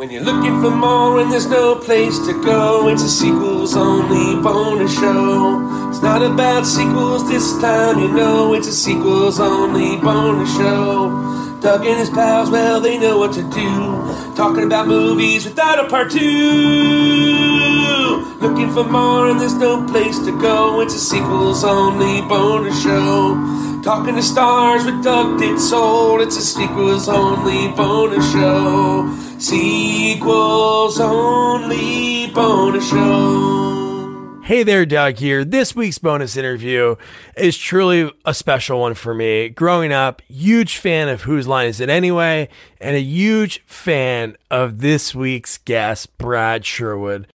When you're looking for more and there's no place to go, it's a sequels only bonus show. It's not about sequels this time, you know, it's a sequels only bonus show. Doug and his pals, well, they know what to do. Talking about movies without a part two. Looking for more and there's no place to go, it's a sequels only bonus show. Talking to stars with Doug Ditsold, it's a sequels only bonus show. Sequels only bonus show. Hey there, Doug here. This week's bonus interview is truly a special one for me. Growing up, huge fan of Whose Line Is It Anyway, and a huge fan of this week's guest, Brad Sherwood.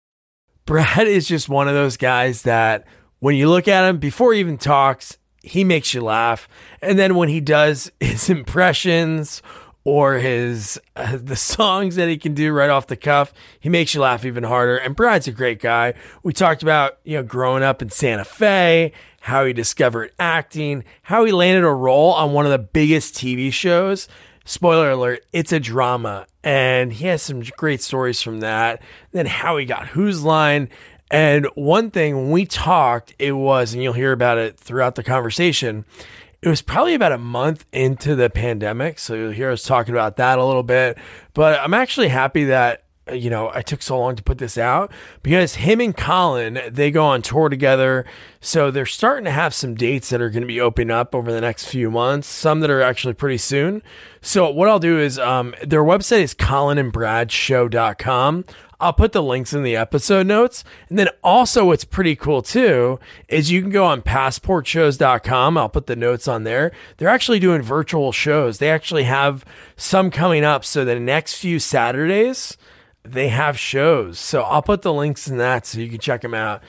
Brad is just one of those guys that when you look at him before he even talks, he makes you laugh. And then when he does his impressions or his uh, the songs that he can do right off the cuff, he makes you laugh even harder. And Brad's a great guy. We talked about you know growing up in Santa Fe, how he discovered acting, how he landed a role on one of the biggest TV shows. Spoiler alert, it's a drama, and he has some great stories from that. Then how he got Whose Line. And one thing when we talked, it was, and you'll hear about it throughout the conversation it was probably about a month into the pandemic. So you'll hear us talking about that a little bit. But I'm actually happy that you know, I took so long to put this out because him and Colin, they go on tour together. So they're starting to have some dates that are going to be opening up over the next few months, some that are actually pretty soon. So what I'll do is um, their website is colinandbradshow.com. I'll put the links in the episode notes. And then also what's pretty cool too is you can go on passportshows.com. I'll put the notes on there. They're actually doing virtual shows. They actually have some coming up. So the next few Saturdays, they have shows. So I'll put the links in that so you can check them out.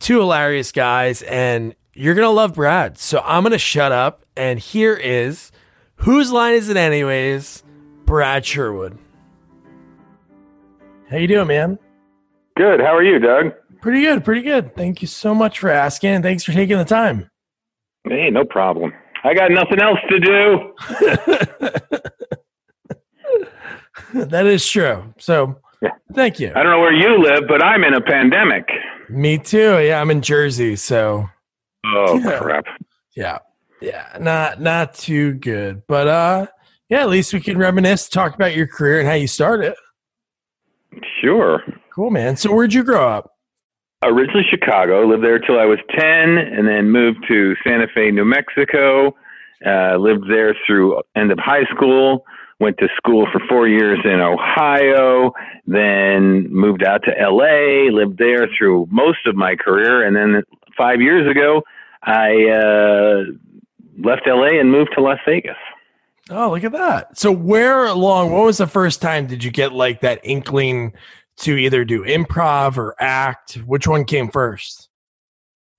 Two hilarious guys and you're going to love Brad. So I'm going to shut up and here is whose line is it anyways? Brad Sherwood. How you doing, man? Good. How are you, Doug? Pretty good, pretty good. Thank you so much for asking. Thanks for taking the time. Hey, no problem. I got nothing else to do. that is true. So, yeah. thank you. I don't know where you live, but I'm in a pandemic. Me too. Yeah, I'm in Jersey, so Oh, yeah. crap. Yeah. Yeah, not not too good. But uh yeah, at least we can reminisce, talk about your career and how you started. Sure. Cool, man. So where'd you grow up? Originally Chicago. Lived there till I was 10 and then moved to Santa Fe, New Mexico. Uh, lived there through end of high school. Went to school for four years in Ohio. Then moved out to LA. Lived there through most of my career. And then five years ago, I uh, left LA and moved to Las Vegas. Oh, look at that. So where along what was the first time did you get like that inkling to either do improv or act? Which one came first?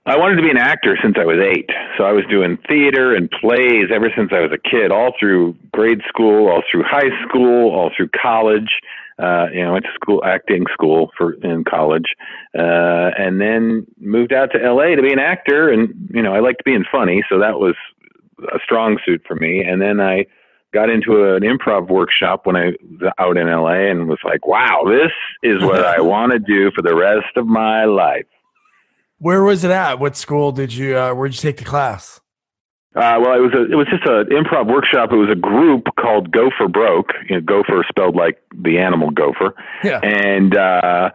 I wanted to be an actor since I was eight. So I was doing theater and plays ever since I was a kid, all through grade school, all through high school, all through college. Uh, you know, I went to school, acting school for in college, uh, and then moved out to LA to be an actor. And you know, I liked being funny, so that was a strong suit for me. And then I got into an improv workshop when I was out in LA and was like, wow, this is what I want to do for the rest of my life. Where was it at? What school did you, uh, where'd you take the class? Uh, well, it was a, it was just an improv workshop. It was a group called Gopher Broke. You know, gopher spelled like the animal gopher. Yeah. And uh,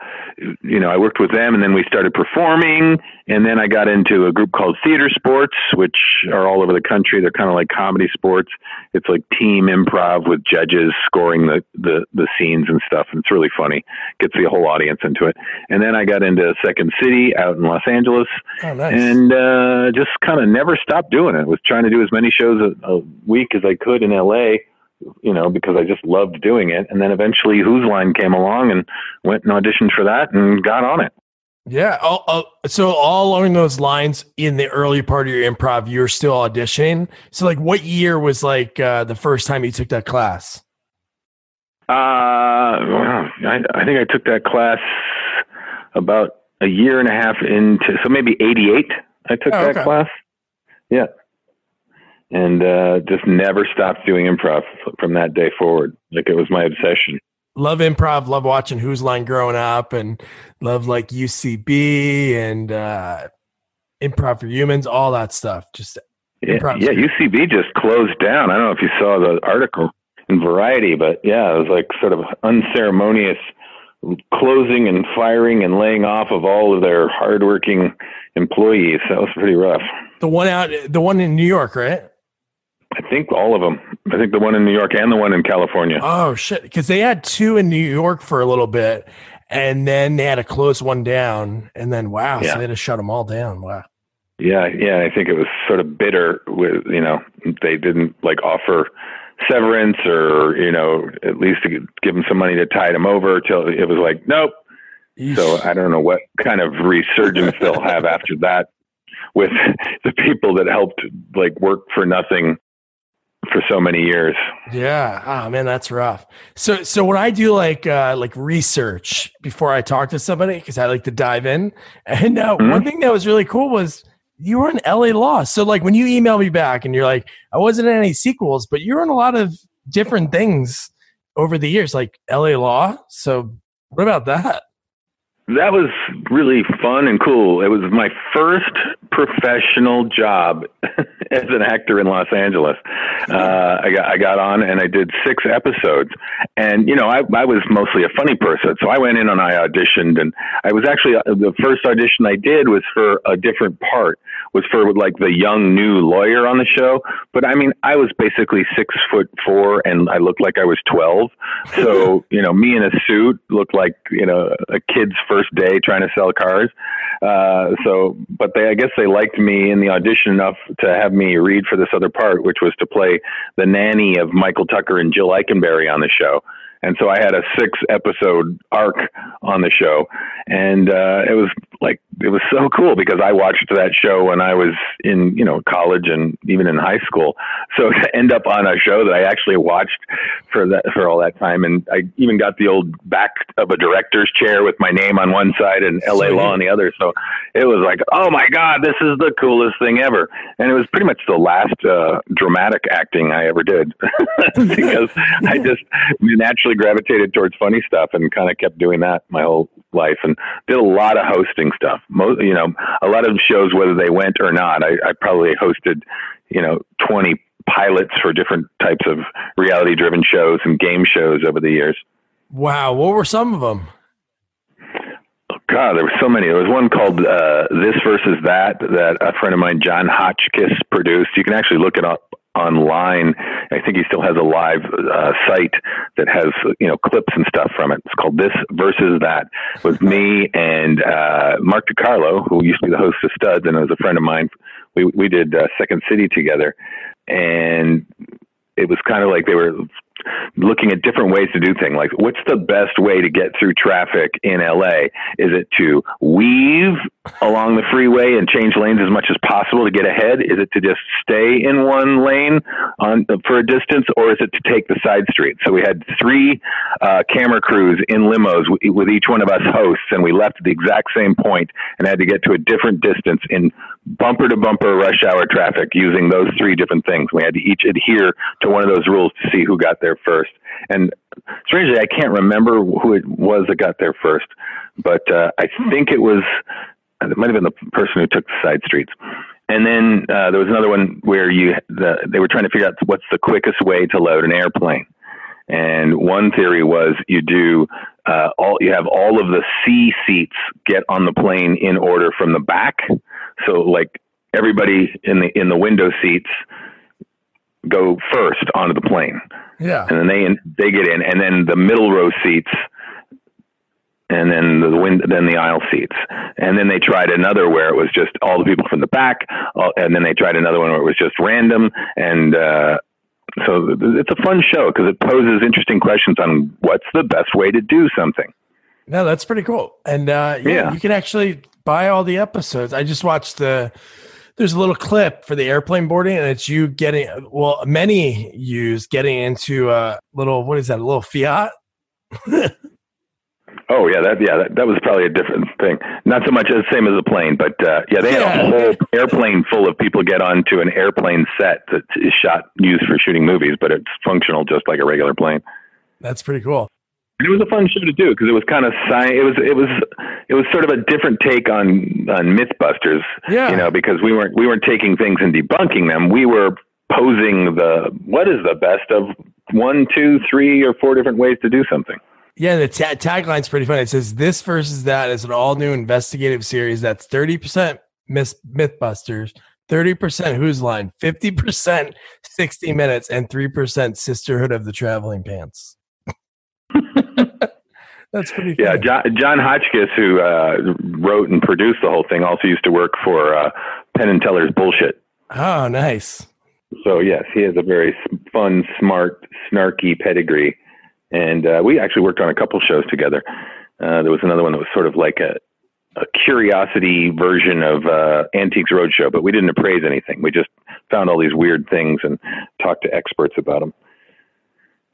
you know, I worked with them, and then we started performing. And then I got into a group called Theater Sports, which are all over the country. They're kind of like comedy sports. It's like team improv with judges scoring the the the scenes and stuff. And it's really funny. Gets the whole audience into it. And then I got into Second City out in Los Angeles, oh, nice. and uh, just kind of never stopped doing it. Was trying to do as many shows a, a week as I could in LA, you know, because I just loved doing it. And then eventually Whose Line came along and went and auditioned for that and got on it. Yeah. So all along those lines in the early part of your improv, you were still auditioning. So like what year was like uh, the first time you took that class? Uh, well, I, I think I took that class about a year and a half into, so maybe 88. I took oh, that okay. class. Yeah and uh, just never stopped doing improv from that day forward. Like it was my obsession. love improv, love watching Whose Line growing up, and love like UCB and uh, Improv for Humans, all that stuff. Just yeah, yeah, UCB just closed down. I don't know if you saw the article in Variety, but yeah, it was like sort of unceremonious closing and firing and laying off of all of their hardworking employees. That was pretty rough. The one out, the one in New York, right? I think all of them. I think the one in New York and the one in California. Oh shit! Because they had two in New York for a little bit, and then they had to close one down, and then wow, yeah. so they had to shut them all down. Wow. Yeah, yeah. I think it was sort of bitter with you know they didn't like offer severance or you know at least to give them some money to tide them over till it was like nope. Eesh. So I don't know what kind of resurgence they'll have after that with the people that helped like work for nothing for so many years. Yeah. Oh man, that's rough. So so when I do like uh like research before I talk to somebody, because I like to dive in. And uh, mm-hmm. one thing that was really cool was you were in LA Law. So like when you email me back and you're like, I wasn't in any sequels, but you're in a lot of different things over the years, like LA Law. So what about that? That was really fun and cool. It was my first professional job as an actor in Los Angeles. Uh, I got I got on and I did six episodes, and you know I I was mostly a funny person, so I went in and I auditioned, and I was actually uh, the first audition I did was for a different part, was for like the young new lawyer on the show. But I mean, I was basically six foot four, and I looked like I was twelve. So you know, me in a suit looked like you know a kid's first day trying to sell cars. Uh, so, but they I guess they liked me in the audition enough to have me read for this other part, which was to play the nanny of Michael Tucker and Jill Eikenberry on the show. And so I had a six episode arc on the show. And uh, it was like, it was so cool because I watched that show when I was in, you know, college and even in high school. So to end up on a show that I actually watched for that, for all that time. And I even got the old back of a director's chair with my name on one side and LA Sweet. Law on the other. So it was like, oh my God, this is the coolest thing ever. And it was pretty much the last uh, dramatic acting I ever did because I just naturally naturally gravitated towards funny stuff and kind of kept doing that my whole life and did a lot of hosting stuff. Most, you know, a lot of shows, whether they went or not, I, I probably hosted, you know, 20 pilots for different types of reality driven shows and game shows over the years. Wow. What were some of them? Oh, God, there were so many. There was one called uh, This versus That that a friend of mine, John Hotchkiss, produced. You can actually look it up online. I think he still has a live uh, site that has you know clips and stuff from it. It's called This versus That. With me and uh, Mark DeCarlo, who used to be the host of Studs and was a friend of mine. We we did uh, Second City together, and it was kind of like they were looking at different ways to do things. Like, what's the best way to get through traffic in LA? Is it to weave along the freeway and change lanes as much as possible to get ahead? Is it to just stay in one lane on for a distance, or is it to take the side street? So we had three uh, camera crews in limos with each one of us hosts, and we left at the exact same point and had to get to a different distance in bumper to bumper rush hour traffic using those three different things. We had to each adhere to one of those rules to see who got there first. And strangely, I can't remember who it was that got there first, but uh, I think it was it might have been the person who took the side streets. And then uh, there was another one where you the, they were trying to figure out what's the quickest way to load an airplane. And one theory was you do uh, all you have all of the C seats get on the plane in order from the back. So like everybody in the in the window seats go first onto the plane. Yeah. And then they in, they get in, and then the middle row seats, and then the wind, then the aisle seats, and then they tried another where it was just all the people from the back, and then they tried another one where it was just random, and uh, so it's a fun show because it poses interesting questions on what's the best way to do something. No, that's pretty cool, and uh, yeah, yeah, you can actually buy all the episodes. I just watched the there's a little clip for the airplane boarding, and it's you getting well, many use getting into a little what is that? A little Fiat. yeah, that yeah that, that was probably a different thing. Not so much the same as a plane, but uh, yeah, they had a whole airplane full of people get onto an airplane set that is shot used for shooting movies, but it's functional just like a regular plane. That's pretty cool. And it was a fun show to do because it was kind of science. It was it was it was sort of a different take on on MythBusters. Yeah. You know, because we weren't we weren't taking things and debunking them. We were posing the what is the best of one, two, three, or four different ways to do something. Yeah, the ta- tagline's pretty funny. It says this versus that is an all new investigative series that's 30% Myth- Mythbusters, 30% Whose Line, 50% 60 Minutes, and 3% Sisterhood of the Traveling Pants. that's pretty Yeah. John, John Hotchkiss, who uh, wrote and produced the whole thing, also used to work for uh, Penn and Teller's Bullshit. Oh, nice. So yes, he has a very fun, smart, snarky pedigree, and uh, we actually worked on a couple shows together. Uh, there was another one that was sort of like a, a curiosity version of uh, Antiques Roadshow, but we didn't appraise anything. We just found all these weird things and talked to experts about them.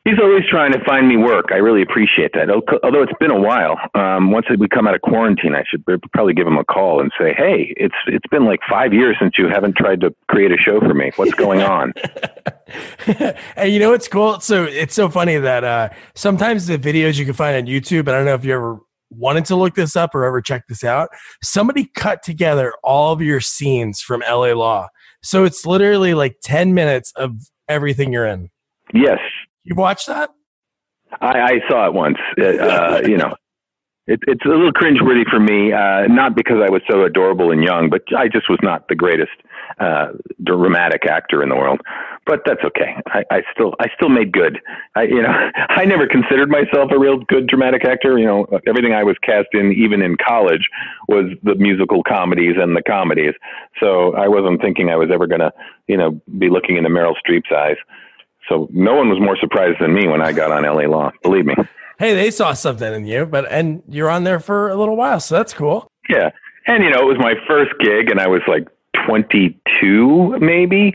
He's always trying to find me work. I really appreciate that. Although it's been a while. Um, once we come out of quarantine, I should probably give him a call and say, "Hey, it's it's been like five years since you haven't tried to create a show for me. What's going on?" and you know what's cool? So it's so funny that uh, sometimes the videos you can find on YouTube, and I don't know if you ever wanted to look this up or ever check this out. Somebody cut together all of your scenes from LA Law. So it's literally like 10 minutes of everything you're in. yes, You watched that? I, I saw it once. Uh, you know, it, it's a little cringeworthy for me, uh, not because I was so adorable and young, but I just was not the greatest uh, dramatic actor in the world. But that's okay. I, I still, I still made good. I, you know, I never considered myself a real good dramatic actor. You know, everything I was cast in, even in college, was the musical comedies and the comedies. So I wasn't thinking I was ever to, you know, be looking into Meryl Streep's eyes. So no one was more surprised than me when I got on LA Law. Believe me. Hey, they saw something in you, but and you're on there for a little while, so that's cool. Yeah. And, you know, it was my first gig and I was like 22 maybe.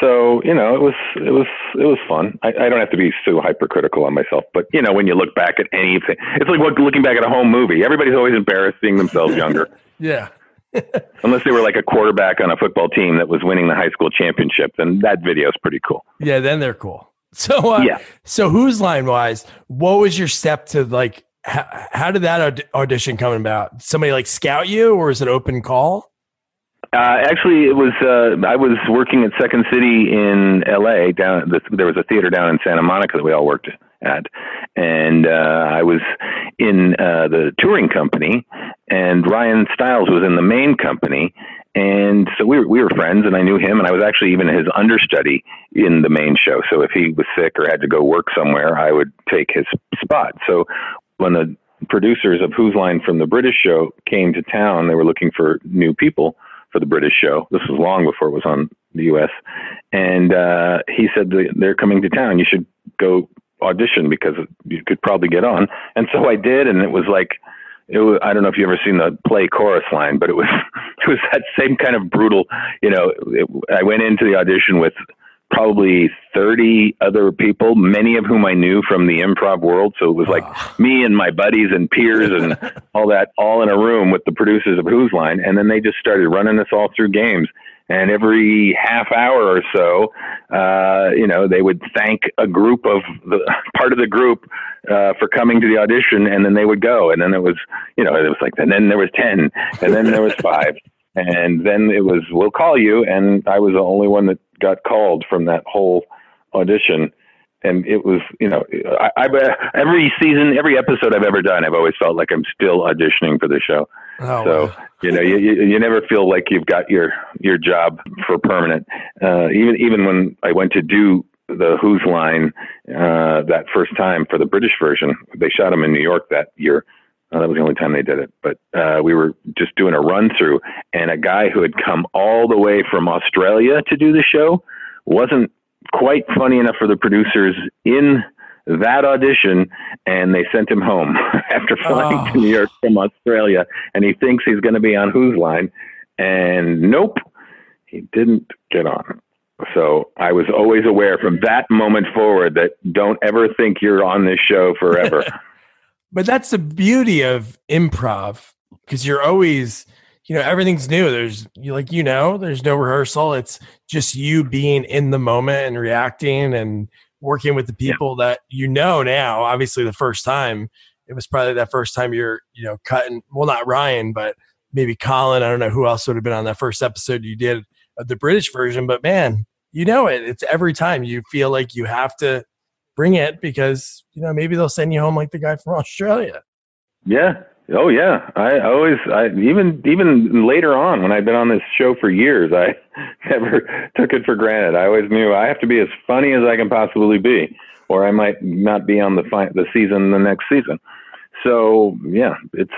So, you know, it was, it was, it was fun. I, I don't have to be so hypercritical on myself, but you know, when you look back at anything, it's like what- looking back at a home movie. Everybody's always embarrassed seeing themselves younger, Yeah. unless they were like a quarterback on a football team that was winning the high school championship. Then that video is pretty cool. Yeah, then they're cool. So uh, Yeah. So whose line wise? What was your step to like? How, how did that aud- audition come about? Somebody like scout you, or is it open call? Uh, actually, it was. Uh, I was working at Second City in L.A. Down the, there was a theater down in Santa Monica that we all worked at, and uh, I was in uh, the touring company, and Ryan Stiles was in the main company, and so we were we were friends, and I knew him, and I was actually even his understudy in the main show. So if he was sick or had to go work somewhere, I would take his spot. So when the producers of Whose Line from the British show came to town, they were looking for new people for the British show. This was long before it was on the U.S. And uh, he said they're coming to town. You should go audition because you could probably get on. And so I did, and it was like it was, I don't know if you've ever seen the play chorus line, but it was it was that same kind of brutal. You know, it, I went into the audition with probably 30 other people, many of whom I knew from the improv world. So it was like ah. me and my buddies and peers and all that, all in a room with the producers of Whose Line. And then they just started running us all through games. And every half hour or so, uh, you know, they would thank a group of the part of the group uh, for coming to the audition, and then they would go. And then it was, you know, it was like, and then there was ten, and then there was five, and then it was, we'll call you. And I was the only one that got called from that whole audition. And it was, you know, I, I every season, every episode I've ever done, I've always felt like I'm still auditioning for the show. Oh, So wow. you know, you, you never feel like you've got your your job for permanent. Uh, even even when I went to do the Whose line uh, that first time for the British version, they shot them in New York that year. Uh, that was the only time they did it. But uh, we were just doing a run through, and a guy who had come all the way from Australia to do the show wasn't quite funny enough for the producers in that audition, and they sent him home after flying Oh. to New oh. York from Australia, and he thinks he's going to be on Whose Line, and nope, he didn't get on. So I was always aware from that moment forward that don't ever think you're on this show forever. But that's the beauty of improv because you're always, you know, everything's new. There's you like you know, there's no rehearsal. It's just you being in the moment and reacting and working with the people that you know now. Obviously, the first time it was probably that first time you're you know cutting. Well, not Ryan, but maybe Colin. I don't know who else would have been on that first episode you did of the British version. But man, you know it. It's every time you feel like you have to bring it because you know maybe they'll send you home like the guy from Australia. Yeah. Oh yeah. I always I even even later on when I'd been on this show for years, I never took it for granted. I always knew I have to be as funny as I can possibly be or I might not be on the fi- the season the next season. So, yeah, it's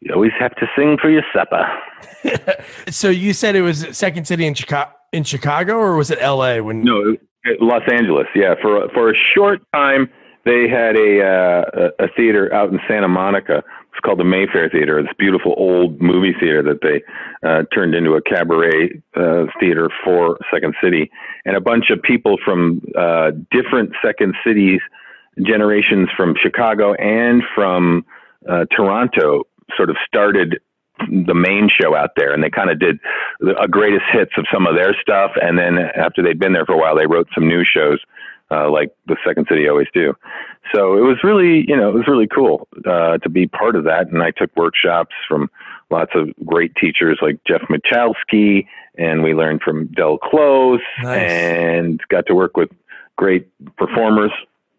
you always have to sing for your supper. so you said it was Second City in Chicago, in Chicago, or was it L.A. When no, Los Angeles. Yeah, for for a short time they had a uh, a theater out in Santa Monica. It's called the Mayfair Theater. It's a beautiful old movie theater that they uh, turned into a cabaret uh, theater for Second City, and a bunch of people from uh, different Second Cities generations from Chicago and from uh, Toronto sort of started the main show out there and they kind of did a greatest hits of some of their stuff and then after they'd been there for a while they wrote some new shows uh, like the second city always do. So it was really you know it was really cool uh, to be part of that. And i took workshops from lots of great teachers like jeff michalski and we learned from del close nice. and got to work with great performers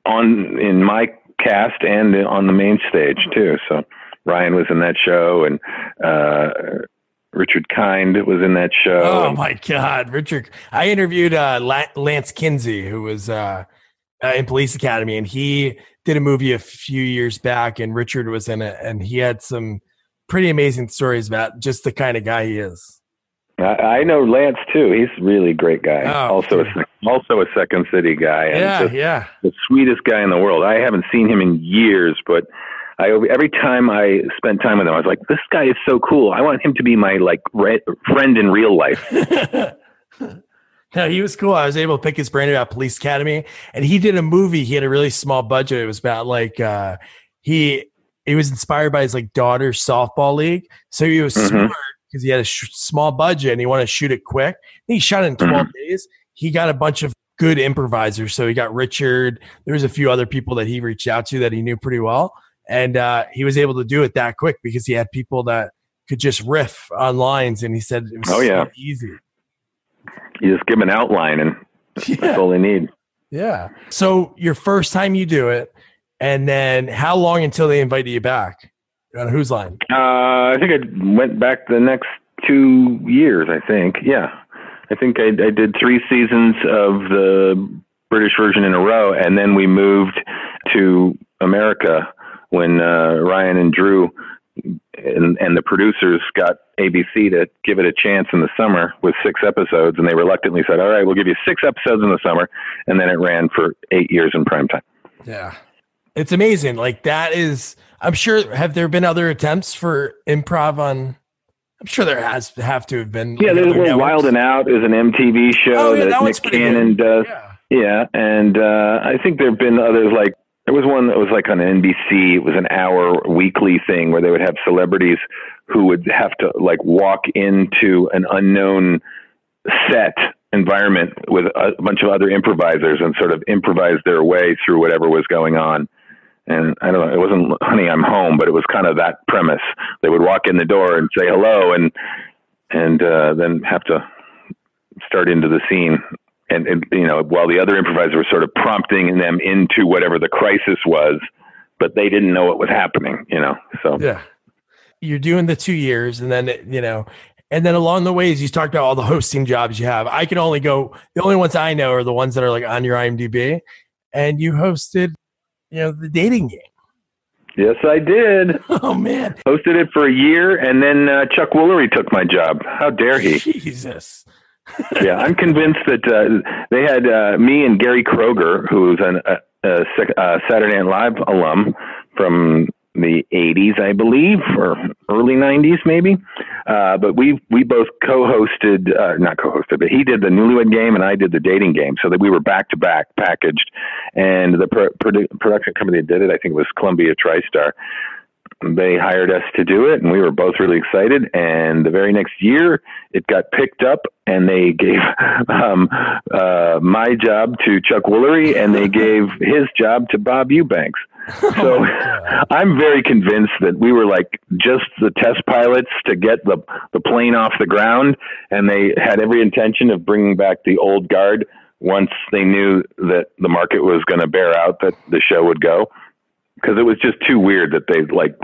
on in my cast and on the main stage too. So Ryan was in that show, and uh, Richard Kind was in that show. Oh my God, Richard! I interviewed uh, Lance Kinsey, who was uh, uh, in Police Academy, and he did a movie a few years back, and Richard was in it, and he had some pretty amazing stories about just the kind of guy he is. I, I know Lance too. He's a really great guy. Oh, also, a, also a Second City guy. Yeah, yeah. The sweetest guy in the world. I haven't seen him in years, but I every time I spent time with him, I was like, "This guy is so cool. I want him to be my like re- friend in real life." no, he was cool. I was able to pick his brain about Police Academy, and he did a movie. He had a really small budget. It was about like uh, he he was inspired by his like daughter's softball league, so he was mm-hmm. smart because he had a sh- small budget and he wanted to shoot it quick. he shot it in 12 mm-hmm. days. He got a bunch of good improvisers. So he got Richard. There was a few other people that he reached out to that he knew pretty well and uh, he was able to do it that quick because he had people that could just riff on lines, and he said it was oh yeah so easy. You just give them an outline, and yeah. that's all they need. Yeah. So your first time you do it, and then how long until they invited you back? On whose line? Uh, I think I went back the next two years. I think. Yeah. I think I, I did three seasons of the British version in a row, and then we moved to America when uh, Ryan and Drew and, and the producers got ABC to give it a chance in the summer with six episodes, and they reluctantly said, "All right, we'll give you six episodes in the summer," and then it ran for eight years in prime time. Yeah, it's amazing. Like that is, I'm sure. Have there been other attempts for improv on? I'm sure there has have to have been. Yeah, there's well, Wild and Out is an MTV show oh, yeah, that, that Nick Cannon good. does. Yeah. Yeah, and uh, I think there have been others like there was one that was like on NBC. It was an hour weekly thing where they would have celebrities who would have to like walk into an unknown set environment with a bunch of other improvisers and sort of improvise their way through whatever was going on. And I don't know, it wasn't honey, I'm home, but it was kind of that premise. They would walk in the door and say hello and, and, uh, then have to start into the scene and, and you know while the other improvisers were sort of prompting them into whatever the crisis was but they didn't know what was happening you know so. Yeah. You're doing the two years and then you know and then along the ways you talked about all the hosting jobs you have. I can only go the only ones i know are the ones that are like on your imdb and you hosted you know the dating game. Yes, I did. Oh man, hosted it for a year, and then uh, Chuck Woolery took my job. How dare he? Jesus yeah, I'm convinced that uh, they had uh, me and Gary Kroeger, who's an, a, a, a Saturday Night Live alum from the 80s, I believe, or early 90s, maybe. Uh, but we we both co-hosted, uh, not co-hosted, but he did the Newlywed Game and I did the Dating Game, so that we were back to back packaged. And the pro- produ- production company that did it, I think, was Columbia TriStar. They hired us to do it, and we were both really excited. And the very next year, it got picked up, and they gave um, uh, my job to Chuck Woolery, and they gave his job to Bob Eubanks. So oh I'm very convinced that we were like just the test pilots to get the the plane off the ground, and they had every intention of bringing back the old guard once they knew that the market was going to bear out that the show would go because it was just too weird that they like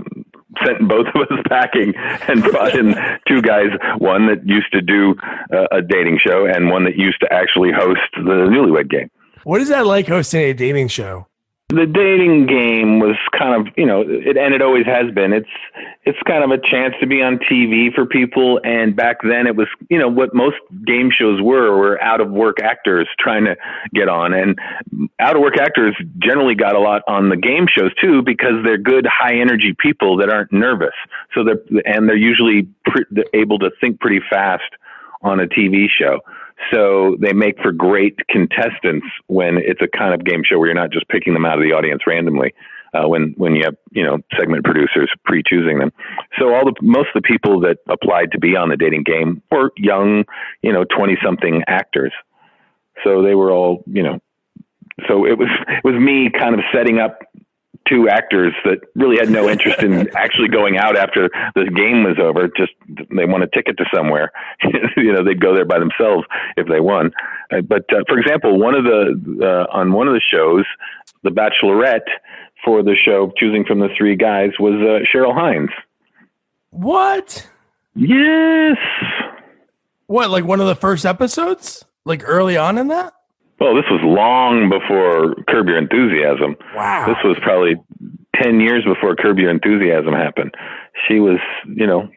sent both of us packing and brought in two guys, one that used to do uh, a dating show and one that used to actually host the Newlywed Game. What is that like hosting a dating show? The dating game was kind of you know it and it always has been. It's it's kind of a chance to be on TV for people and back then it was you know what most game shows were were out of work actors trying to get on. And out of work actors generally got a lot on the game shows too because they're good high energy people that aren't nervous. So they're and they're usually pre- able to think pretty fast on a TV show so they make for great contestants when it's a kind of game show where you're not just picking them out of the audience randomly. Uh, when when you have you know segment producers pre-choosing them, so all the most of the people that applied to be on the dating game were young, you know, twenty-something actors. So they were all you know. So it was it was me kind of setting up two actors that really had no interest in actually going out after the game was over. Just they want a ticket to somewhere. you know, they'd go there by themselves if they won. Uh, but uh, for example, one of the uh, on one of the shows, The Bachelorette, for the show choosing from the three guys was uh, Cheryl Hines. What? Yes. What? Like one of the first episodes? Like early on in that? Well, this was long before Curb Your Enthusiasm. Wow. This was probably 10 years before Curb Your Enthusiasm happened. She was, you know,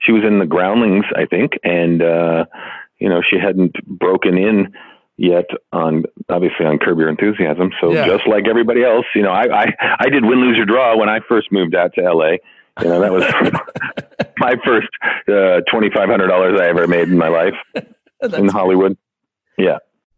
she was in the Groundlings, I think, and, uh, you know, she hadn't broken in yet on, obviously, on Curb Your Enthusiasm. So yeah. just like everybody else, you know, I, I, I did win, lose, or draw when I first moved out to LA. You know, that was my first uh, $2,500 I ever made in my life in Hollywood. Yeah.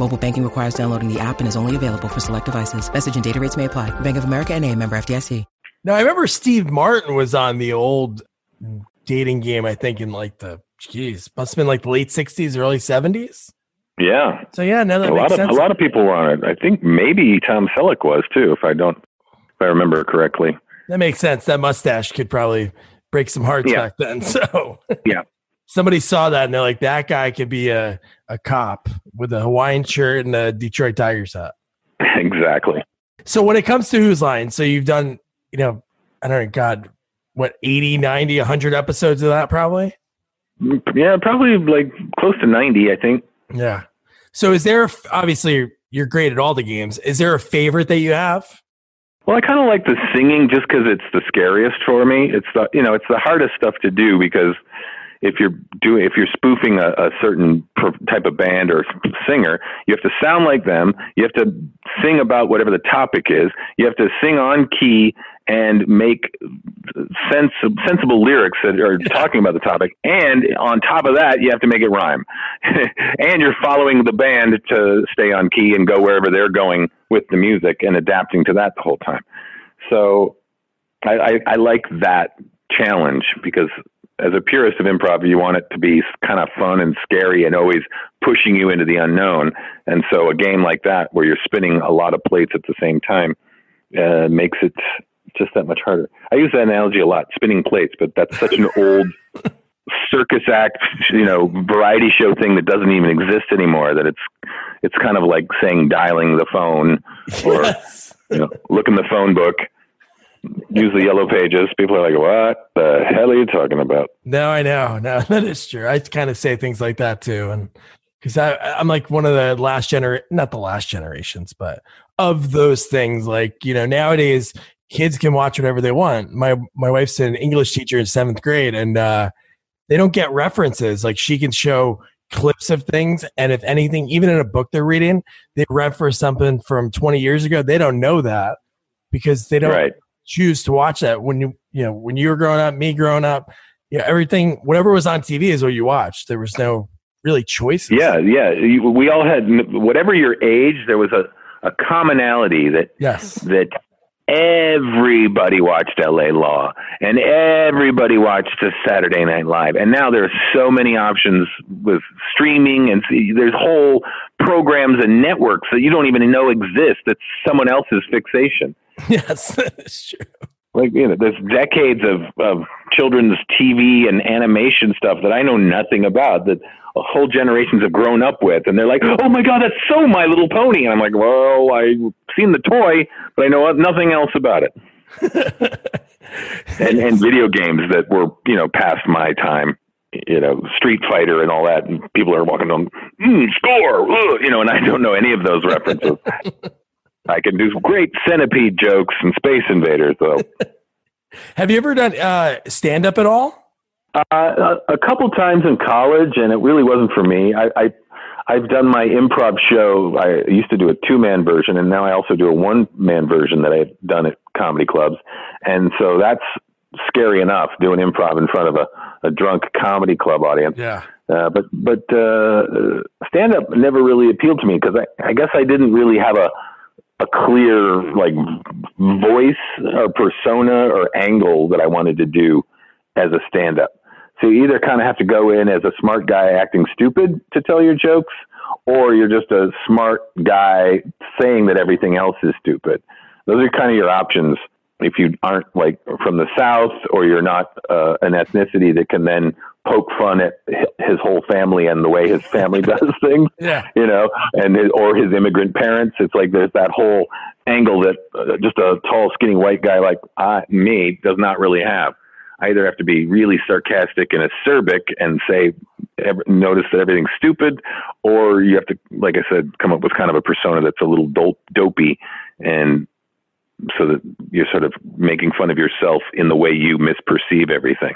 Mobile banking requires downloading the app and is only available for select devices. Message and data rates may apply. Bank of America and a member FDIC. Now, I remember Steve Martin was on the old dating game, I think, in like the, geez, must have been like the late 60s, early 70s. Yeah. So, yeah, now that a lot of, sense. A lot of people were on it. I think maybe Tom Selleck was too, if I don't, if I remember correctly. That makes sense. That mustache could probably break some hearts yeah. back then. So, yeah somebody saw that and they're like, that guy could be a, a cop with a Hawaiian shirt and a Detroit Tigers hat. Exactly. So when it comes to Whose Line, so you've done, you know, I don't know, God, what, 80, 90, 100 episodes of that probably? Yeah, probably like close to 90, I think. Yeah. So is there, obviously, you're great at all the games. Is there a favorite that you have? Well, I kind of like the singing just because it's the scariest for me. It's the, you know, it's the hardest stuff to do because if you're doing if you're spoofing a, a certain type of band or singer, you have to sound like them. You have to sing about whatever the topic is. You have to sing on key and make sense sensible lyrics that are talking about the topic. And on top of that, you have to make it rhyme. and you're following the band to stay on key and go wherever they're going with the music and adapting to that the whole time. So I, I, I like that challenge because as a purist of improv, you want it to be kind of fun and scary and always pushing you into the unknown. And so a game like that, where you're spinning a lot of plates at the same time, uh, makes it just that much harder. I use that analogy a lot, spinning plates, but that's such an old circus act, you know, variety show thing that doesn't even exist anymore. That it's it's kind of like saying dialing the phone or yes. you know, look in the phone book use the yellow pages. People are like, "What the hell are you talking about?" No, I know. No, that is true. I kind of say things like that too, and because I'm like one of the last gener, not the last generations, but of those things. Like you know, nowadays kids can watch whatever they want. My my wife's an English teacher in seventh grade, and uh, they don't get references. Like she can show clips of things, and if anything, even in a book they're reading, they reference something from 20 years ago. They don't know that because they don't Right. Choose to watch that when you you know when you were growing up, me growing up. Yeah, everything whatever was on TV is what you watched. There was no really choices. Yeah, yeah. You, we all had whatever your age. There was a, a commonality that Yes. that everybody watched LA Law and everybody watched Saturday Night Live. And now there's so many options with streaming and see- there's whole programs and networks that you don't even know exist. That's someone else's fixation. Yes, that's true. Like you know, there's decades of of children's TV and animation stuff that I know nothing about that whole generations have grown up with, and they're like, "Oh my god, that's so My Little Pony," and I'm like, "Well, I've seen the toy, but I know nothing else about it." and and video games that were you know past my time, you know, Street Fighter and all that, and people are walking on mm, score, ugh," you know, and I don't know any of those references. I can do great centipede jokes and Space Invaders, though. Have you ever done uh, stand up at all? Uh, a, a couple times in college, and it really wasn't for me. I, I I've done my improv show. I used to do a two man version, and now I also do a one man version that I've done at comedy clubs. And so that's scary enough doing improv in front of a, a drunk comedy club audience. Yeah. Uh, but but uh, stand up never really appealed to me because I, I guess I didn't really have a a clear like voice or persona or angle that I wanted to do as a stand up. So you either kind of have to go in as a smart guy acting stupid to tell your jokes, or you're just a smart guy saying that everything else is stupid. Those are kind of your options if you aren't like from the South or you're not uh, an ethnicity that can then poke fun at hi- his whole family and the way his family does things Yeah. you know, and his, or his immigrant parents. It's like there's that whole angle that uh, just a tall, skinny white guy like I, me does not really have. I either have to be really sarcastic and acerbic and say, ev- notice that everything's stupid, or you have to, like I said, come up with kind of a persona that's a little dope, dopey, and so that you're sort of making fun of yourself in the way you misperceive everything.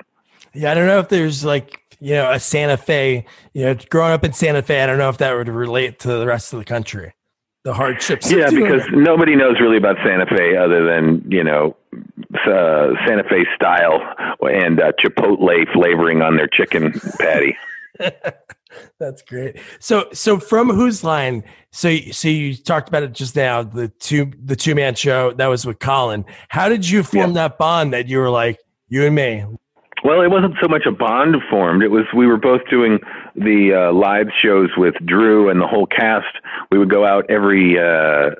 Yeah, I don't know if there's like you know a Santa Fe. You know, growing up in Santa Fe, I don't know if that would relate to the rest of the country. The hardships. Yeah, because it. nobody knows really about Santa Fe other than you know uh, Santa Fe style and uh, Chipotle flavoring on their chicken patty. that's great. So, so from whose line? So, so you talked about it just now. The two, the two man show that was with Colin. How did you form that bond that you were like you and me? Well, it wasn't so much a bond formed. It was we were both doing the uh, live shows with Drew and the whole cast. We would go out every uh,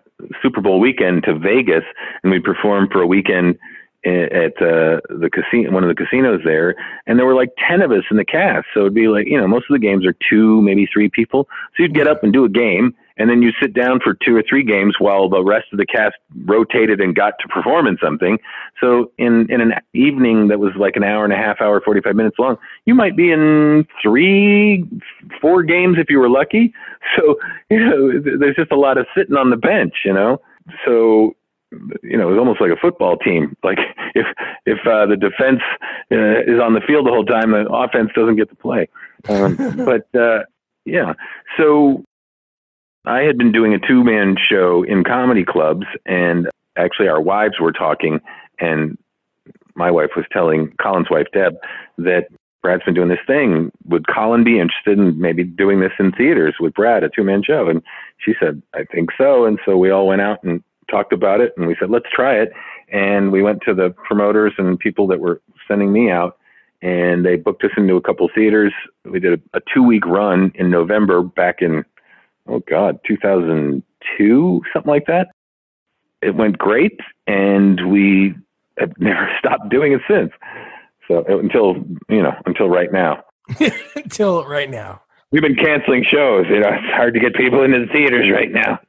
Super Bowl weekend to Vegas, and we'd perform for a weekend at uh, the casino, one of the casinos there. And there were like ten of us in the cast, so it'd be like you know most of the games are two, maybe three people. So you'd get up and do a game, and then you sit down for two or three games while the rest of the cast rotated and got to perform in something. So in in an evening that was like an hour and a half, hour, forty five minutes long, you might be in three, four games if you were lucky. So you know, there's just a lot of sitting on the bench, you know. So you know, it was almost like a football team. Like if if uh, the defense uh, is on the field the whole time, the offense doesn't get to play. Um, but uh, yeah, so I had been doing a two man show in comedy clubs, and actually our wives were talking, and my wife was telling Colin's wife Deb that Brad's been doing this thing. Would Colin be interested in maybe doing this in theaters with Brad, a two man show? And she said, I think so. And so we all went out and talked about it, and we said, let's try it. And we went to the promoters and people that were sending me out, and they booked us into a couple theaters. We did a, a two week run in November back in oh god 2002 something like that it went great and we have never stopped doing it since so uh, until you know until right now Until right now. we've been canceling shows you know it's hard to get people into the theaters right now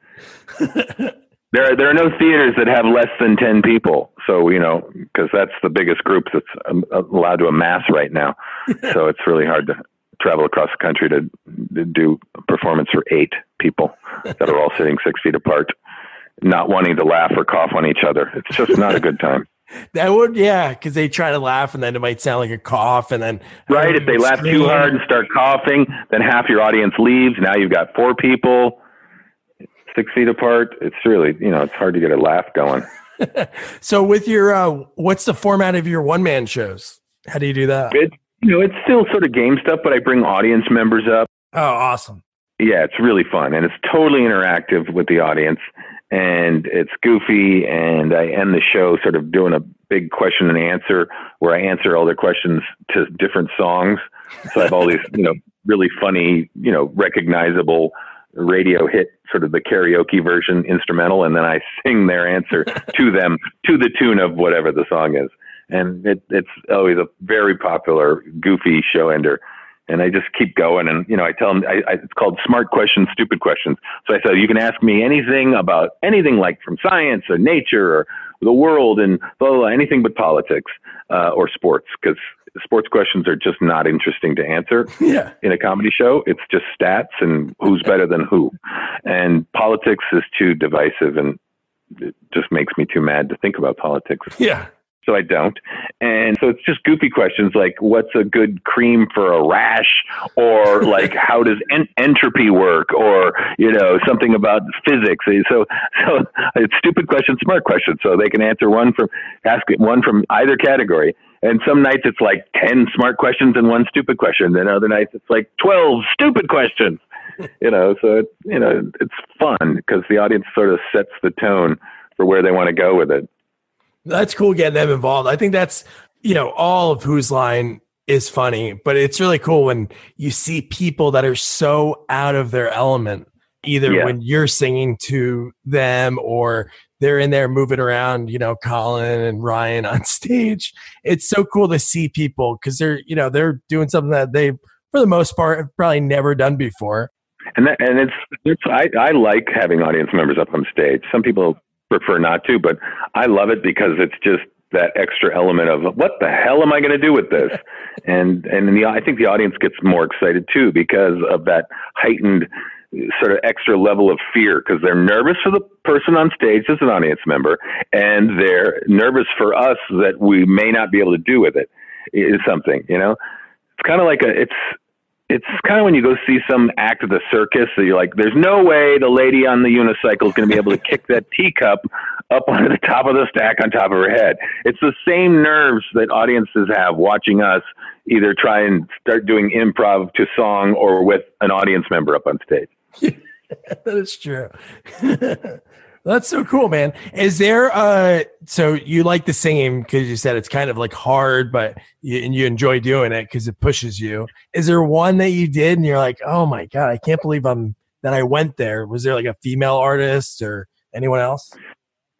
there are, there are no theaters that have less than 10 people. So you know because that's the biggest group that's um, allowed to amass right now. So it's really hard to travel across the country to, to do a performance for eight people that are all sitting six feet apart not wanting to laugh or cough on each other. It's just not a good time. That would, yeah, because they try to laugh and then it might sound like a cough, and then right if they laugh too hard and start coughing, then half your audience leaves. Now you've got four people six feet apart. It's really you know it's hard to get a laugh going. so with your uh, what's the format of your one man shows? How do you do that? It, you know, it's still sort of game stuff, but I bring audience members up. Oh, awesome. Yeah, it's really fun and it's totally interactive with the audience and it's goofy and I end the show sort of doing a big question and answer where I answer all their questions to different songs. So I have all these, you know, really funny, you know, recognizable radio hit sort of the karaoke version instrumental and then I sing their answer to them to the tune of whatever the song is. And it, it's always a very popular goofy show ender and I just keep going. And you know, I tell them I, I, it's called smart questions, stupid questions. So I said you can ask me anything about anything like from science or nature or the world and blah, blah, blah anything but politics uh, or sports because sports questions are just not interesting to answer yeah. in a comedy show. It's just stats and who's better than who, and politics is too divisive and it just makes me too mad to think about politics. Yeah so I don't. And so it's just goofy questions like what's a good cream for a rash or like how does en- entropy work or you know something about physics. So so it's stupid questions, smart questions. So they can answer one from ask one from either category. And some nights it's like 10 smart questions and one stupid question. Then other nights it's like 12 stupid questions. You know, so it, you know, it's fun because the audience sort of sets the tone for where they want to go with it. That's cool getting them involved. I think that's, you know, all of Whose Line is funny, but it's really cool when you see people that are so out of their element, either yeah. when you're singing to them or they're in there moving around, you know, Colin and Ryan on stage. It's so cool to see people because they're, you know, they're doing something that they, for the most part, have probably never done before. And that, and it's, it's I, I like having audience members up on stage. Some people prefer not to, but I love it because it's just that extra element of what the hell am I going to do with this? and and the, I think the audience gets more excited too because of that heightened sort of extra level of fear because they're nervous for the person on stage as an audience member and they're nervous for us that we may not be able to do with it is something you know it's kind of like a it's it's kind of when you go see some act of the circus that you're like, there's no way the lady on the unicycle is going to be able to kick that teacup up onto the top of the stack on top of her head. It's the same nerves that audiences have watching us either try and start doing improv to song or with an audience member up on stage. that is true. That's so cool, man. Is there uh so you like the singing because you said it's kind of like hard, but you, and you enjoy doing it because it pushes you. Is there one that you did and you're like, oh my god, I can't believe I'm that I went there? Was there like a female artist or anyone else?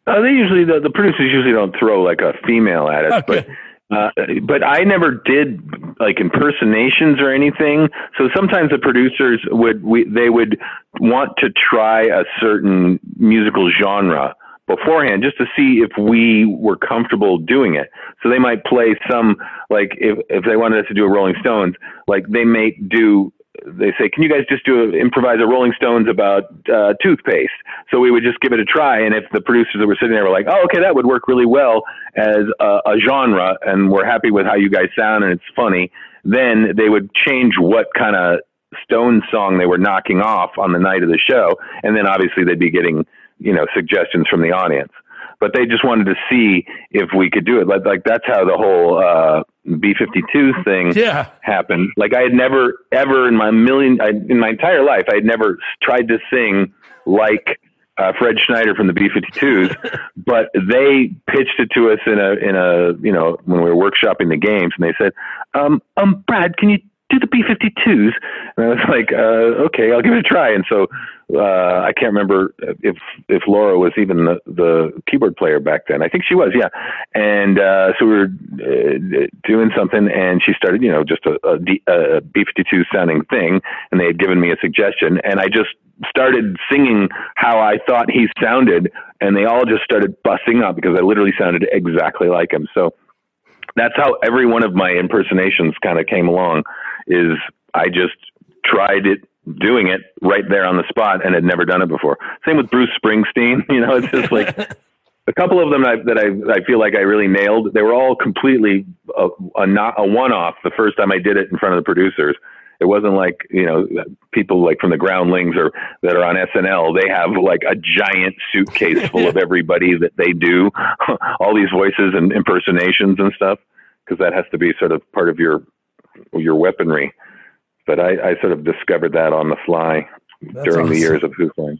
Uh, they usually the, the producers usually don't throw like a female at it, okay. but uh, but I never did like impersonations or anything. So sometimes the producers would we, they would want to try a certain musical genre beforehand just to see if we were comfortable doing it. So they might play some like if if they wanted us to do a Rolling Stones, like they may do they say, "Can you guys just do a, improvise a Rolling Stones about uh, toothpaste?" So we would just give it a try, and if the producers that were sitting there were like, "Oh, okay, that would work really well as a, a genre," and we're happy with how you guys sound and it's funny, then they would change what kind of Stone song they were knocking off on the night of the show, and then obviously they'd be getting you know suggestions from the audience but they just wanted to see if we could do it. Like, like that's how the whole uh, B fifty two thing yeah. happened. Like I had never ever in my million I, in my entire life I had never tried to sing like uh, Fred Schneider from the B 52s, but they pitched it to us in a in a you know when we were workshopping the games, and they said, um, um, Brad, can you do the B-52s. And I was like, uh, okay, I'll give it a try. And so uh, I can't remember if if Laura was even the, the keyboard player back then. I think she was, yeah. And uh, so we were uh, doing something, and she started, you know, just a, a, D, a B-52 sounding thing, and they had given me a suggestion, and I just started singing how I thought he sounded, and they all just started busting up because I literally sounded exactly like him. So that's how every one of my impersonations kind of came along is I just tried it doing it right there on the spot and had never done it before. Same with Bruce Springsteen, you know, it's just like a couple of them that I, that I, I feel like I really nailed. They were all completely a, a not a one off. The first time I did it in front of the producers, it wasn't like you know people like from the Groundlings or that are on SNL. They have like a giant suitcase full of everybody that they do, all these voices and impersonations and stuff, because that has to be sort of part of your your weaponry. But I, I sort of discovered that on the fly That's during awesome. the years of Whose Line.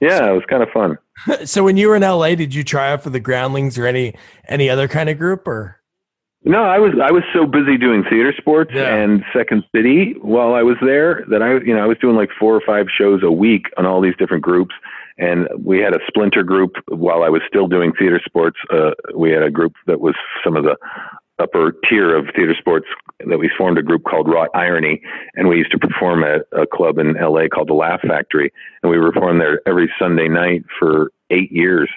Yeah, it was kind of fun. so when you were in LA, did you try out for the Groundlings or any any other kind of group or? No, I was I was so busy doing theater sports Yeah. and Second City while I was there that I you know I was doing like four or five shows a week on all these different groups, and we had a splinter group while I was still doing theater sports. Uh, we had a group that was some of the upper tier of theater sports that we formed a group called Raw Irony, and we used to perform at a club in LA called the Laugh Factory, and we performed there every Sunday night for eight years.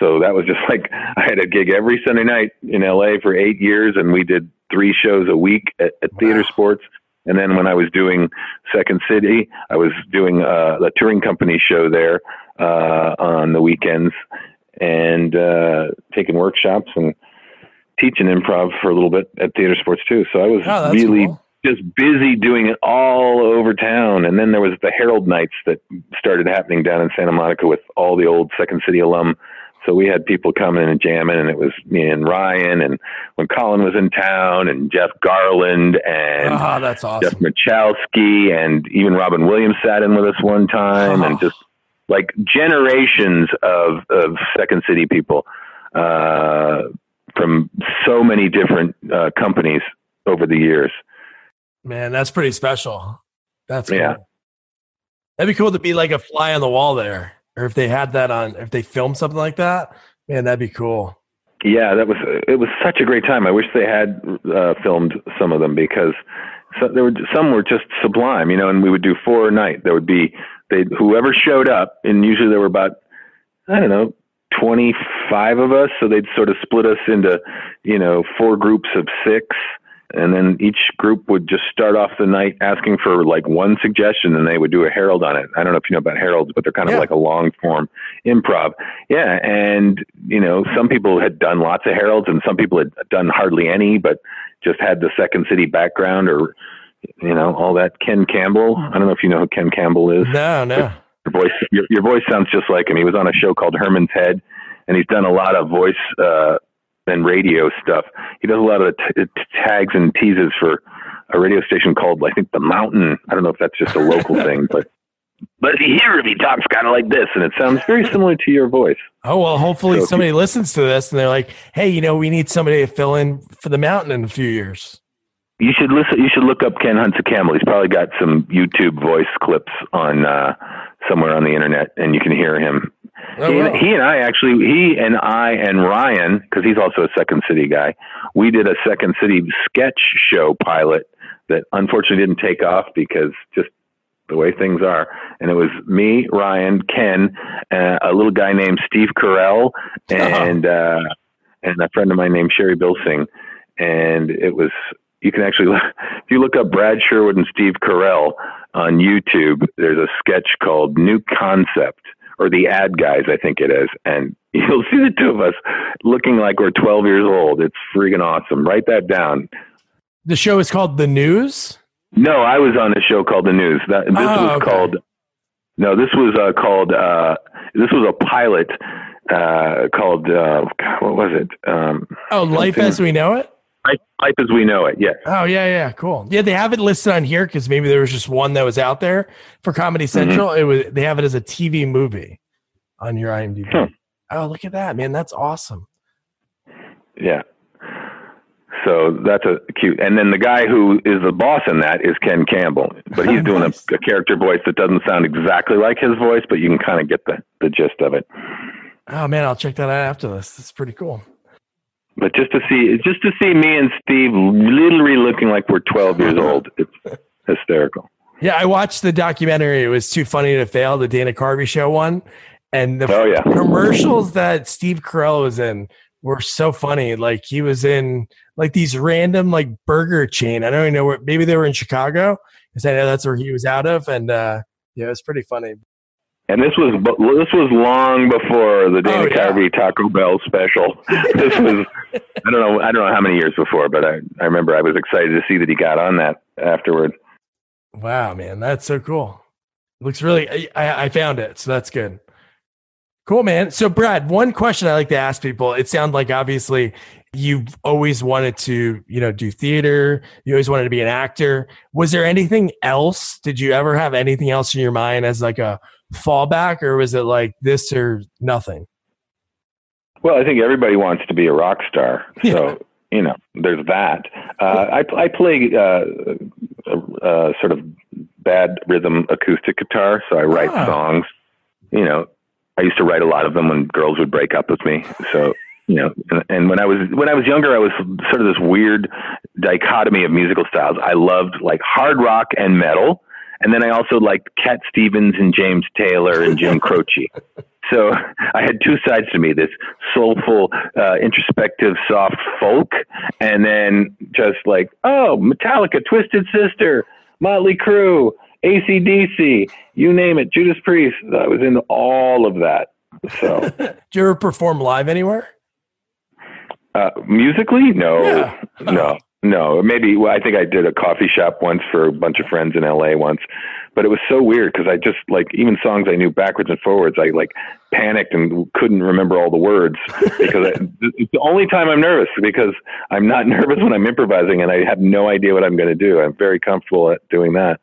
So that was just like I had a gig every Sunday night in LA for eight years, and we did three shows a week at, at Theater Wow. Sports. And then when I was doing Second City, I was doing uh, a touring company show there uh, on the weekends and uh, taking workshops and teaching improv for a little bit at Theater Sports too. So I was Oh, really cool. just busy doing it all over town. And then there was the Harold Nights that started happening down in Santa Monica with all the old Second City alum. So we had people coming and jamming, and it was me and Ryan, and when Colin was in town, and Jeff Garlin, and Oh, that's awesome. Jeff. Michalski, and even Robin Williams sat in with us one time, Oh. and just like generations of of Second City people uh, from so many different uh, companies over the years. Man, that's pretty special. That's cool. Yeah. That'd be cool to be like a fly on the wall there. Or if they had that on, if they filmed something like that, man, that'd be cool. Yeah, that was it. Was such a great time. I wish they had uh, filmed some of them because so, there were some were just sublime, you know. And we would do four a night. There would be they whoever showed up, and usually there were about I don't know twenty five of us. So they'd sort of split us into you know four groups of six, and then each group would just start off the night asking for like one suggestion, and they would do a Harold on it. I don't know if you know about Harolds, but they're kind of like a long form improv. Yeah, and you know, some people had done lots of Harolds, and some people had done hardly any, but just had the Second City background, or you know, all that. Ken Campbell. I don't know if you know who Ken Campbell is. No, no. Your voice, your, your voice sounds just like him. He was on a show called Herman's Head, and he's done a lot of voice uh, and radio stuff. He does a lot of t- t- tags and teases for a radio station called, I think, The Mountain. I don't know if that's just a local thing, but but if you hear him, he talks kind of like this, and it sounds very similar to your voice. Oh well, hopefully So somebody listens to this and they're like, "Hey, you know, we need somebody to fill in for the mountain in a few years." You should listen. You should look up Ken Hudson Campbell. He's probably got some YouTube voice clips on uh, somewhere on the internet, and you can hear him. Oh, he, wow. and, he and I actually, he and I and Ryan, because he's also a Second City guy, we did a Second City sketch show pilot that unfortunately didn't take off because just the way things are. And it was me, Ryan, Ken, uh, a little guy named Steve Carell, and uh, and a friend of mine named Sherry Bilsing. And it was you can actually look, if you look up Brad Sherwood and Steve Carell on YouTube, there's a sketch called New Concept or the ad guys, I think it is. And you'll see the two of us looking like we're 12 years old. It's freaking awesome. Write that down. The show is called The News. No, I was on a show called The News. That this Oh, was okay. called. No, this was uh, called. Uh, this was a pilot uh, called. Uh, God, what was it? Um, Oh, Life as We Know It. Life, Life as we know it. Yes. Oh yeah, yeah, cool. Yeah, they have it listed on here because maybe there was just one that was out there for Comedy Mm-hmm. Central. It was they have it as a TV movie on your IMDb. Hmm. Oh, look at that, man! That's awesome. Yeah. So that's a cute. And then the guy who is the boss in that is Ken Campbell, but he's doing Nice. a, a character voice that doesn't sound exactly like his voice, but you can kind of get the, the gist of it. Oh man, I'll check that out after this. That's pretty cool. But just to see, just to see me and Steve literally looking like we're 12 years old, it's hysterical. Yeah, I watched the documentary. It was too funny to fail. The Dana Carvey show one, and the Oh yeah. commercials that Steve Carell was in were so funny. Like he was in like these random like burger chain. I don't even know where. Maybe they were in Chicago because I know that's where he was out of. And uh, yeah, it was pretty funny. And this was this was long before the Dana Oh, yeah. Carvey Taco Bell special. this was I don't know I don't know how many years before, but I I remember I was excited to see that he got on that afterward. Wow, man, that's so cool. Looks really. I, I found it, so that's good. Cool, man. So, Brad, one question I like to ask people. It sounds like obviously you've always wanted to, you know, do theater. You always wanted to be an actor. Was there anything else? Did you ever have anything else in your mind as like a fallback, or was it like this or nothing? Well, I think everybody wants to be a rock star, so Yeah. you know there's that. Uh, I I play uh, uh, sort of bad rhythm acoustic guitar, so I write Ah. songs. You know, I used to write a lot of them when girls would break up with me. So you know, and, and when I was when I was younger, I was sort of this weird dichotomy of musical styles. I loved like hard rock and metal, and then I also liked Cat Stevens and James Taylor and Jim Croce. So I had two sides to me: this soulful, uh, introspective, soft folk, and then just like, oh, Metallica, Twisted Sister, Motley Crue, ACDC, you name it, Judas Priest. I was into all of that. So Did you ever perform live anywhere? uh, musically, no, Yeah. no, no. Maybe well, I think I did a coffee shop once for a bunch of friends in LA once, but it was so weird because I just like even songs I knew backwards and forwards. I like panicked and couldn't remember all the words because I, it's the only time I'm nervous because I'm not nervous when I'm improvising and I have no idea what I'm going to do. I'm very comfortable at doing that,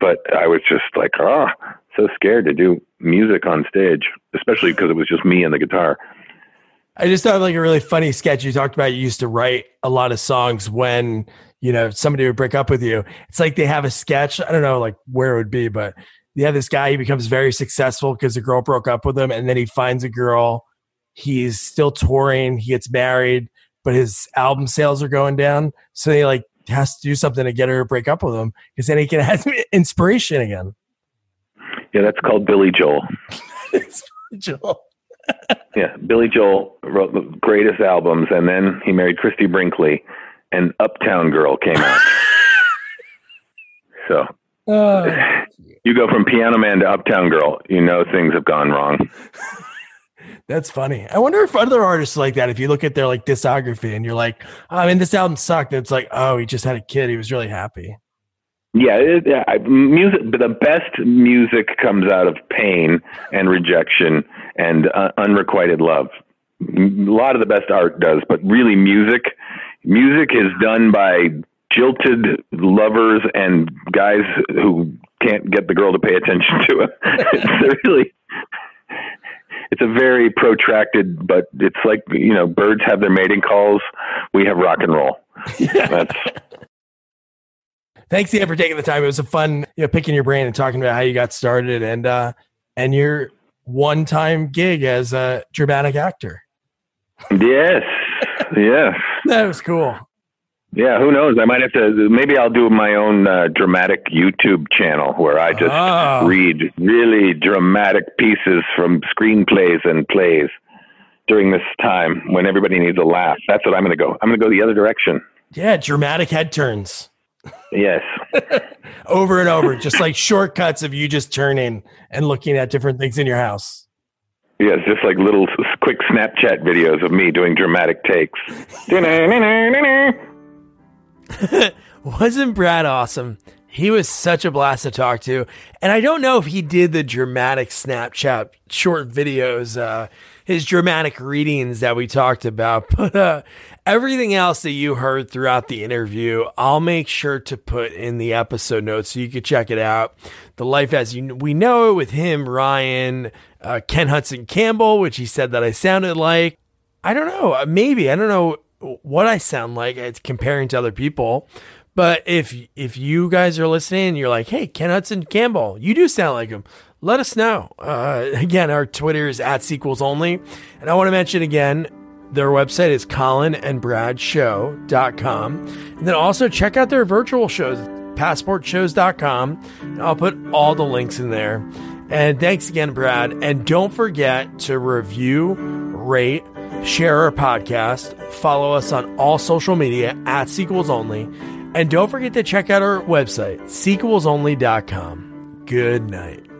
but I was just like, oh, so scared to do music on stage, especially because it was just me and the guitar. I just thought like a really funny sketch. You talked about you used to write a lot of songs when you know somebody would break up with you. It's like they have a sketch. I don't know like where it would be, but have this guy. He becomes very successful because the girl broke up with him, and then he finds a girl. He's still touring. He gets married, but his album sales are going down. So he like has to do something to get her to break up with him because then he can have inspiration again. Yeah, that's called Billy Joel. Joel. Billy Joel wrote the greatest albums, and then he married Christie Brinkley, and Uptown Girl came out. so Uh, you go from Piano Man to Uptown Girl, you know things have gone wrong. That's funny. I wonder if other artists like that, if you look at their like discography and you're like, oh, I mean, this album sucked. It's like, oh, he just had a kid. He was really happy. Yeah, it, yeah, I- music. But the best music comes out of pain and rejection and uh, unrequited love. A lot of the best art does, but really, music, music is done by jilted lovers and guys who can't get the girl to pay attention to it. it's really, it's a very protracted, but it's like you know, birds have their mating calls. We have rock and roll. That's Thanks again for taking the time. It was a fun, you know, picking your brain and talking about how you got started and uh and your one time gig as a dramatic actor. yes, yes. That was cool. Yeah, who knows? I might have to. Maybe I'll do my own uh, dramatic YouTube channel where I just Oh. read really dramatic pieces from screenplays and plays during this time when everybody needs a laugh. That's what I'm going to go. I'm going to go the other direction. Yeah, dramatic head turns Yes. over and over, just like shortcuts of you just turning and looking at different things in your house. Yes, just like little quick Snapchat videos of me doing dramatic takes. Wasn't Brad awesome? He was such a blast to talk to. And I don't know if he did the dramatic Snapchat short videos, uh, his dramatic readings that we talked about, but uh, everything else that you heard throughout the interview, I'll make sure to put in the episode notes so you can check it out. The Life as you, we know it with him, Ryan, uh, Ken Hudson Campbell, which he said that I sounded like. I don't know. uh, Maybe I don't know what I sound like. It's comparing to other people. But if if you guys are listening, you're like, "Hey, Ken Hudson Campbell, you do sound like him." Let us know. Uh, again, our Twitter is at sequels only, and I want to mention again, their website is colinandbradshow.com, and then also check out their virtual shows, passportshows.com. I'll put all the links in there. And thanks again, Brad. And don't forget to review, rate, share our podcast, follow us on all social media at Sequels Only, and don't forget to check out our website, sequelsonly.com. Good night.